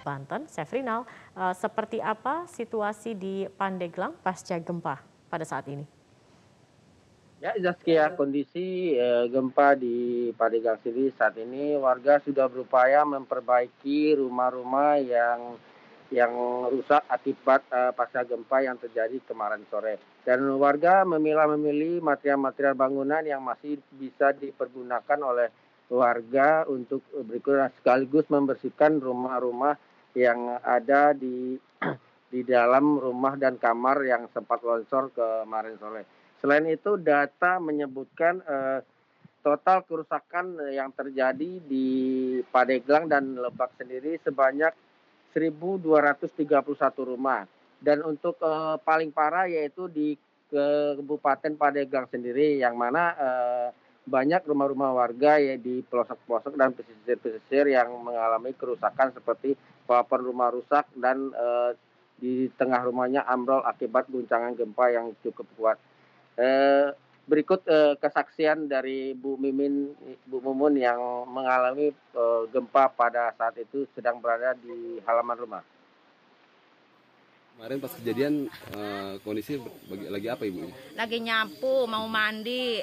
Banten, Sefrinal, uh, seperti apa situasi di Pandeglang pasca gempa pada saat ini? Ya, Zaskia, kondisi eh, gempa di Pandeglang sendiri saat ini warga sudah berupaya memperbaiki rumah-rumah yang yang rusak akibat uh, pasca gempa yang terjadi kemarin sore. Dan warga memilah memilih material-material bangunan yang masih bisa dipergunakan oleh warga untuk berikut sekaligus membersihkan rumah-rumah yang ada di di dalam rumah dan kamar yang sempat longsor kemarin sore. Selain itu data menyebutkan uh, total kerusakan yang terjadi di Padeglang dan Lebak sendiri sebanyak 1.231 rumah. Dan untuk uh, paling parah yaitu di Kabupaten Pandeglang sendiri yang mana uh, banyak rumah-rumah warga ya di pelosok-pelosok dan pesisir-pesisir yang mengalami kerusakan seperti papan rumah rusak dan uh, di tengah rumahnya ambrol akibat guncangan gempa yang cukup kuat. Uh, berikut uh, kesaksian dari Bu Mimin, Bu Mumun yang mengalami uh, gempa pada saat itu sedang berada di halaman rumah. Kemarin pas kejadian uh, kondisi bagi, lagi apa ibu? Lagi nyapu, mau mandi,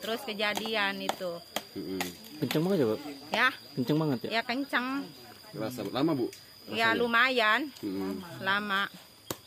terus kejadian itu. Hmm. Kenceng banget ya bu? Ya. Kenceng banget ya? Ya kenceng. Rasa lama bu? Rasanya? Ya lumayan, hmm. lama.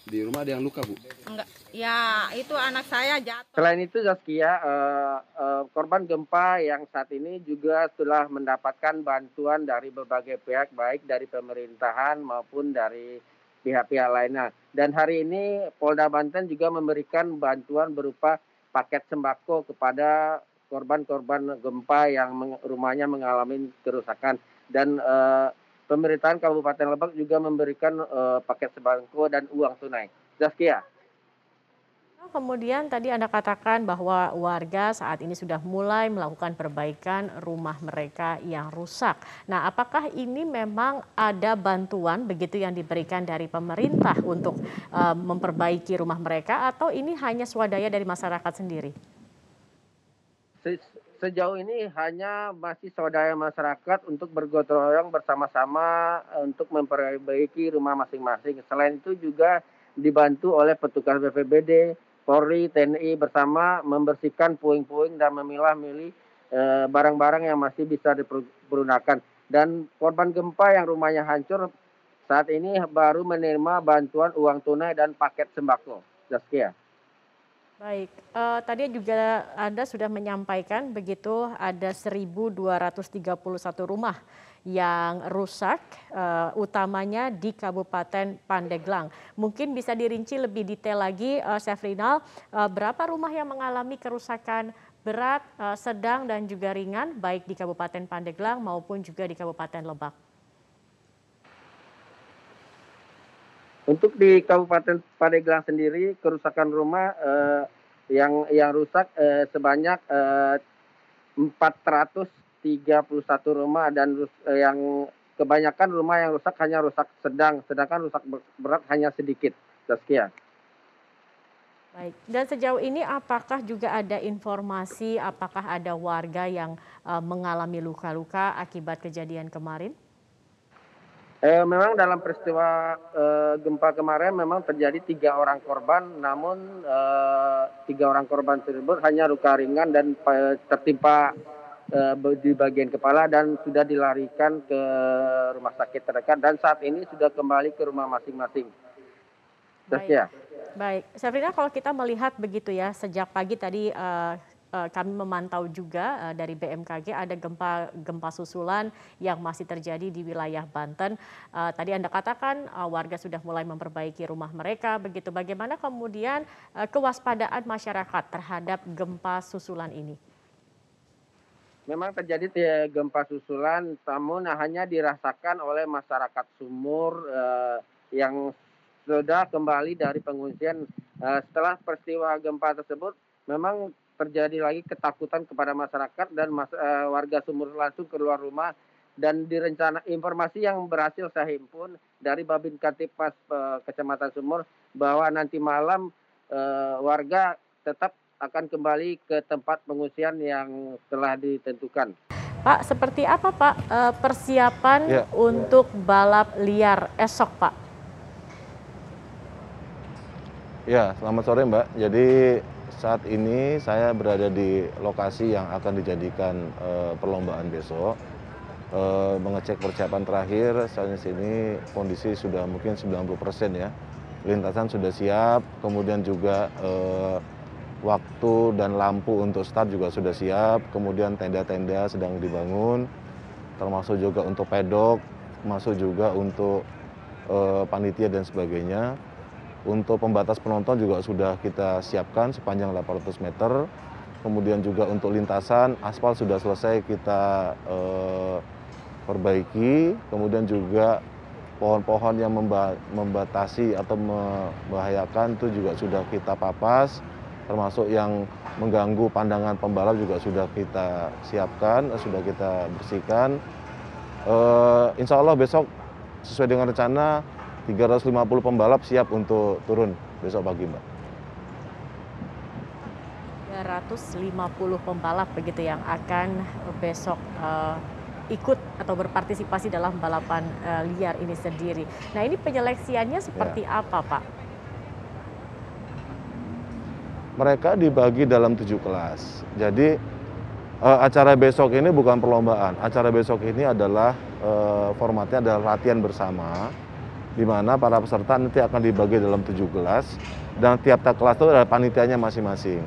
Di rumah ada yang luka, Bu? Enggak. Ya, itu anak saya jatuh. Selain itu, Zaskia, uh, uh, korban gempa yang saat ini juga telah mendapatkan bantuan dari berbagai pihak, baik dari pemerintahan maupun dari pihak-pihak lainnya. Dan hari ini Polda Banten juga memberikan bantuan berupa paket sembako kepada korban-korban gempa yang meng rumahnya mengalami kerusakan. Dan uh, pemerintahan Kabupaten Lebak juga memberikan uh, paket sembako dan uang tunai. Zaskia. Kemudian tadi Anda katakan bahwa warga saat ini sudah mulai melakukan perbaikan rumah mereka yang rusak. Nah, apakah ini memang ada bantuan begitu yang diberikan dari pemerintah untuk uh, memperbaiki rumah mereka atau ini hanya swadaya dari masyarakat sendiri? Sejauh ini hanya masih swadaya masyarakat untuk bergotong royong bersama-sama eh, untuk memperbaiki rumah masing-masing. Selain itu juga dibantu oleh petugas BPBD, Polri, TNI bersama membersihkan puing-puing dan memilah-milih eh, barang-barang yang masih bisa dipergunakan. Dan korban gempa yang rumahnya hancur saat ini baru menerima bantuan uang tunai dan paket sembako. Zaskia. Baik, uh, tadi juga Anda sudah menyampaikan begitu ada 1.231 rumah yang rusak, uh, utamanya di Kabupaten Pandeglang. Mungkin bisa dirinci lebih detail lagi, uh, Syafrinal, uh, berapa rumah yang mengalami kerusakan berat, uh, sedang, dan juga ringan, baik di Kabupaten Pandeglang maupun juga di Kabupaten Lebak? Untuk di Kabupaten Pandeglang sendiri kerusakan rumah eh, yang yang rusak eh, sebanyak eh, 431 rumah dan eh, yang kebanyakan rumah yang rusak hanya rusak sedang, sedangkan rusak berat hanya sedikit. Saskia. Baik, dan sejauh ini apakah juga ada informasi apakah ada warga yang uh, mengalami luka-luka akibat kejadian kemarin? Eh, memang dalam peristiwa eh, gempa kemarin memang terjadi tiga orang korban, namun eh, tiga orang korban tersebut hanya luka ringan dan eh, tertimpa eh, di bagian kepala dan sudah dilarikan ke rumah sakit terdekat dan saat ini sudah kembali ke rumah masing-masing. Baik. Baik, Safrina kalau kita melihat begitu ya sejak pagi tadi uh, kami memantau juga uh, dari BMKG ada gempa gempa susulan yang masih terjadi di wilayah Banten. Uh, tadi Anda katakan warga sudah mulai memperbaiki rumah mereka. Begitu bagaimana kemudian kewaspadaan masyarakat terhadap gempa susulan ini? Memang terjadi gempa susulan, namun hanya dirasakan oleh masyarakat sumur uh, yang sudah kembali dari pengungsian uh, setelah peristiwa gempa tersebut. Memang terjadi lagi ketakutan kepada masyarakat dan mas, uh, warga sumur langsung keluar rumah dan direncana informasi yang berhasil saya himpun dari Babin Katipas uh, Kecamatan Sumur bahwa nanti malam uh, warga tetap akan kembali ke tempat pengungsian yang telah ditentukan. Pak, seperti apa Pak eh, persiapan Ya. untuk balap liar esok Pak? Ya, selamat sore Mbak. Jadi saat ini saya berada di lokasi yang akan dijadikan eh, perlombaan besok. Eh, mengecek persiapan terakhir, saat ini kondisi sudah mungkin 90% ya. Lintasan sudah siap, kemudian juga eh, waktu dan lampu untuk start juga sudah siap, kemudian tenda-tenda sedang dibangun, termasuk juga untuk pedok, termasuk juga untuk eh, panitia dan sebagainya. Untuk pembatas penonton juga sudah kita siapkan sepanjang 800 meter. Kemudian juga untuk lintasan, aspal sudah selesai kita eh, perbaiki. Kemudian juga pohon-pohon yang memba- membatasi atau membahayakan itu juga sudah kita papas. Termasuk yang mengganggu pandangan pembalap juga sudah kita siapkan, sudah kita bersihkan. Eh, insya Allah besok sesuai dengan rencana 350 pembalap siap untuk turun besok pagi, Mbak. 350 pembalap begitu yang akan besok eh, ikut atau berpartisipasi dalam balapan eh, liar ini sendiri. Nah ini penyeleksiannya seperti apa Pak? Mereka dibagi dalam tujuh kelas. Jadi eh, acara besok ini bukan perlombaan. Acara besok ini adalah eh, formatnya adalah latihan bersama, di mana para peserta nanti akan dibagi dalam tujuh kelas dan tiap-tiap kelas itu ada panitianya masing-masing.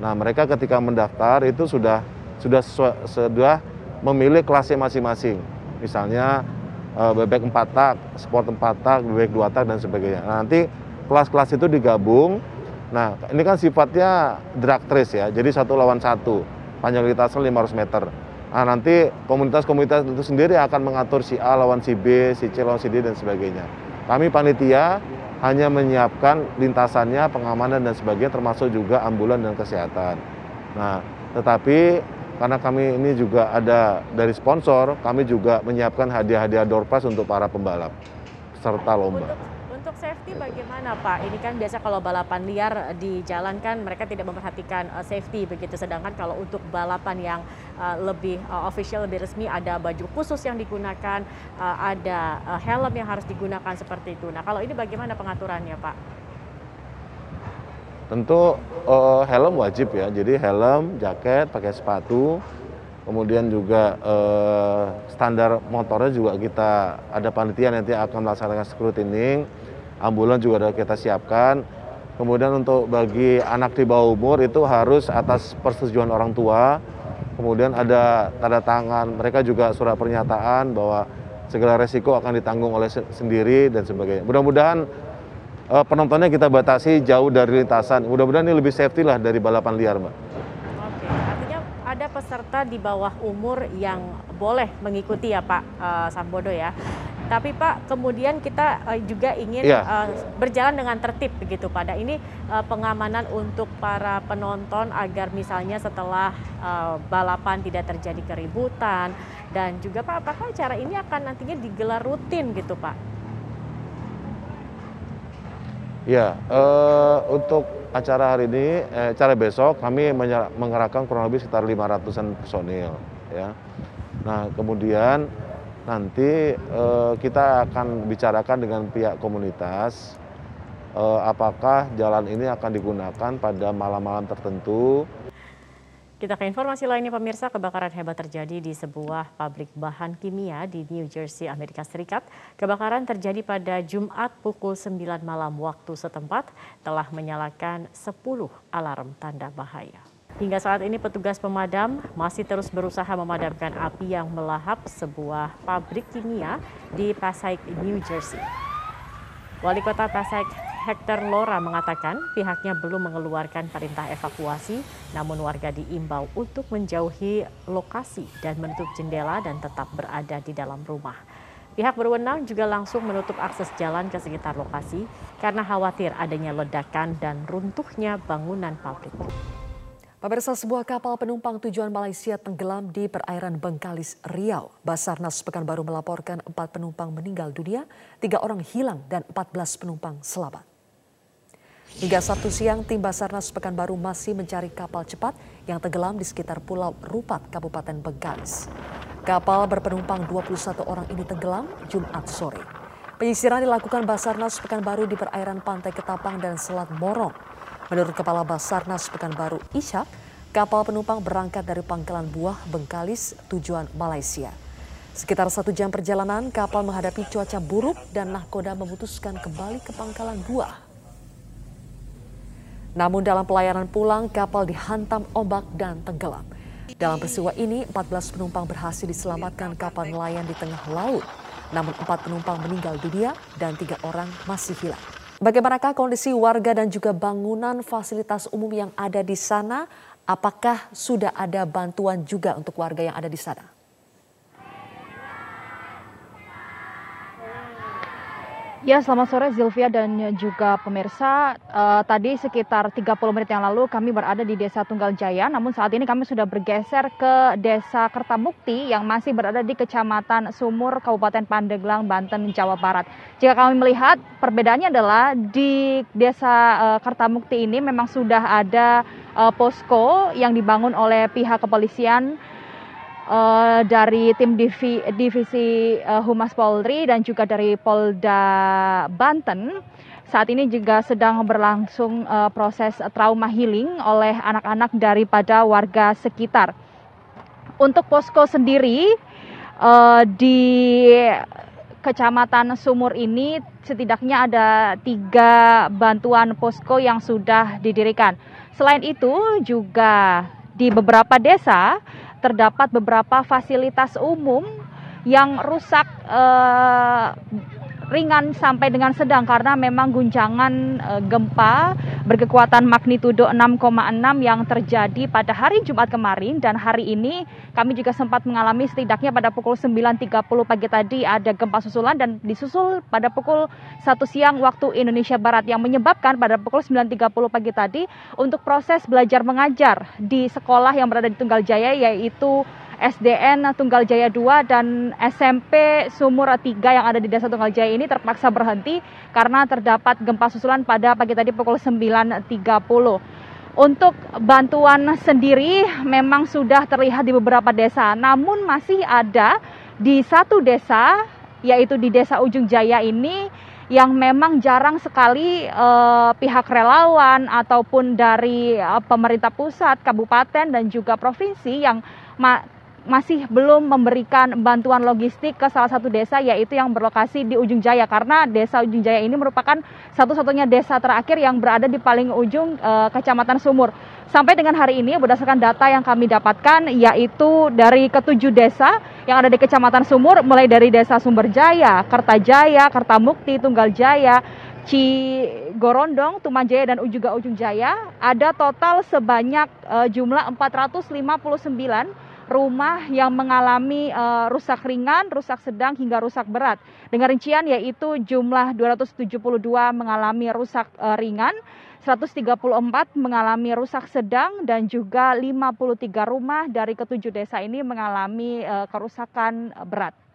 Nah mereka ketika mendaftar itu sudah sudah sudah memilih kelasnya masing-masing. Misalnya eh, bebek 4 tak, sport 4 tak, bebek 2 tak dan sebagainya. Nah, nanti kelas-kelas itu digabung. Nah, ini kan sifatnya drag race ya. Jadi satu lawan satu. Panjang lintasan 500 meter. Nah, nanti komunitas-komunitas itu sendiri akan mengatur si A lawan si B, si C lawan si D dan sebagainya. Kami panitia hanya menyiapkan lintasannya, pengamanan dan sebagainya termasuk juga ambulan dan kesehatan. Nah, tetapi karena kami ini juga ada dari sponsor, kami juga menyiapkan hadiah-hadiah door prize untuk para pembalap serta lomba. Safety bagaimana Pak? Ini kan biasa kalau balapan liar di jalan kan mereka tidak memperhatikan eh, safety begitu. Sedangkan kalau untuk balapan yang eh, lebih eh, official, lebih resmi ada baju khusus yang digunakan, eh, ada eh, helm yang harus digunakan seperti itu. Nah kalau ini bagaimana pengaturannya Pak? Tentu eh, helm wajib ya, jadi helm, jaket, pakai sepatu, kemudian juga eh, standar motornya juga kita ada panitia nanti akan melaksanakan scrutining, ambulan juga kita siapkan. Kemudian untuk bagi anak di bawah umur itu harus atas persetujuan orang tua. Kemudian ada tanda tangan, mereka juga surat pernyataan bahwa segala resiko akan ditanggung oleh se- sendiri dan sebagainya. Mudah-mudahan eh, penontonnya kita batasi jauh dari lintasan. Mudah-mudahan ini lebih safety lah dari balapan liar, Mbak. Oke, artinya ada peserta di bawah umur yang boleh mengikuti ya Pak eh, Sambodo ya. Tapi Pak, kemudian kita eh, juga ingin eh, berjalan dengan tertib begitu Pak. Ini eh, pengamanan untuk para penonton agar misalnya setelah balapan tidak terjadi keributan dan juga Pak, apakah acara ini akan nantinya digelar rutin gitu Pak? Ya, eh, untuk acara hari ini, eh, acara besok kami mengerahkan kurang lebih sekitar 500-an personil. Ya. Nah, kemudian nanti eh, kita akan bicarakan dengan pihak komunitas eh, apakah jalan ini akan digunakan pada malam-malam tertentu Kita ke informasi lainnya pemirsa, kebakaran hebat terjadi di sebuah pabrik bahan kimia di New Jersey, Amerika Serikat. Kebakaran terjadi pada Jumat pukul 9 malam waktu setempat telah menyalakan 10 alarm tanda bahaya. Hingga saat ini petugas pemadam masih terus berusaha memadamkan api yang melahap sebuah pabrik kimia di Passaic, New Jersey. Wali Kota Passaic Hector Lora mengatakan pihaknya belum mengeluarkan perintah evakuasi, namun warga diimbau untuk menjauhi lokasi dan menutup jendela dan tetap berada di dalam rumah. Pihak berwenang juga langsung menutup akses jalan ke sekitar lokasi karena khawatir adanya ledakan dan runtuhnya bangunan pabrik. Pemirsa sebuah kapal penumpang tujuan Malaysia tenggelam di perairan Bengkalis, Riau. Basarnas Pekanbaru melaporkan empat penumpang meninggal dunia, tiga orang hilang dan 14 penumpang selamat. Hingga Sabtu siang, tim Basarnas Pekanbaru masih mencari kapal cepat yang tenggelam di sekitar Pulau Rupat, Kabupaten Bengkalis. Kapal berpenumpang 21 orang ini tenggelam Jumat sore. Penyisiran dilakukan Basarnas Pekanbaru di perairan Pantai Ketapang dan Selat Morong. Menurut Kepala Basarnas Pekanbaru Ishak, kapal penumpang berangkat dari Pangkalan Buah, Bengkalis, tujuan Malaysia. Sekitar satu jam perjalanan, kapal menghadapi cuaca buruk dan nahkoda memutuskan kembali ke Pangkalan Buah. Namun dalam pelayanan pulang, kapal dihantam ombak dan tenggelam. Dalam peristiwa ini, 14 penumpang berhasil diselamatkan kapal nelayan di tengah laut. Namun empat penumpang meninggal dunia dan tiga orang masih hilang. Bagaimanakah kondisi warga dan juga bangunan fasilitas umum yang ada di sana? Apakah sudah ada bantuan juga untuk warga yang ada di sana? Ya, selamat sore Zilvia dan juga pemirsa. Uh, tadi sekitar 30 menit yang lalu kami berada di Desa Tunggal Jaya, namun saat ini kami sudah bergeser ke Desa Kertamukti yang masih berada di Kecamatan Sumur, Kabupaten Pandeglang, Banten, Jawa Barat. Jika kami melihat, perbedaannya adalah di Desa uh, Kertamukti ini memang sudah ada uh, posko yang dibangun oleh pihak kepolisian uh, dari tim divi, divisi uh, Humas Polri dan juga dari Polda Banten saat ini juga sedang berlangsung uh, proses trauma healing oleh anak-anak daripada warga sekitar. Untuk posko sendiri uh, di Kecamatan Sumur ini setidaknya ada tiga bantuan posko yang sudah didirikan. Selain itu juga di beberapa desa terdapat beberapa fasilitas umum yang rusak eh, ringan sampai dengan sedang karena memang guncangan e, gempa berkekuatan magnitudo 6,6 yang terjadi pada hari Jumat kemarin. Dan hari ini kami juga sempat mengalami setidaknya pada pukul 9.30 pagi tadi ada gempa susulan dan disusul pada pukul 1 siang waktu Indonesia Barat yang menyebabkan pada pukul 9.30 pagi tadi untuk proses belajar mengajar di sekolah yang berada di Tunggal Jaya yaitu SDN Tunggal Jaya 2 dan SMP Sumur 3 yang ada di Desa Tunggal Jaya ini terpaksa berhenti karena terdapat gempa susulan pada pagi tadi pukul 9.30. Untuk bantuan sendiri memang sudah terlihat di beberapa desa, namun masih ada di satu desa yaitu di Desa Ujung Jaya ini yang memang jarang sekali eh, pihak relawan ataupun dari eh, pemerintah pusat, kabupaten dan juga provinsi yang masih belum memberikan bantuan logistik ke salah satu desa yaitu yang berlokasi di Ujung Jaya karena desa Ujung Jaya ini merupakan satu-satunya desa terakhir yang berada di paling ujung e, Kecamatan Sumur. Sampai dengan hari ini berdasarkan data yang kami dapatkan yaitu dari ketujuh desa yang ada di Kecamatan Sumur mulai dari Desa Sumberjaya, Kertajaya, Kertamukti, Tunggal Jaya, Cigorondong, Tumajaya dan juga Ujung Jaya ada total sebanyak e, jumlah 459 rumah yang mengalami uh, rusak ringan, rusak sedang hingga rusak berat. Dengan rincian yaitu jumlah 272 mengalami rusak uh, ringan, 134 mengalami rusak sedang dan juga 53 rumah dari ketujuh desa ini mengalami uh, kerusakan berat.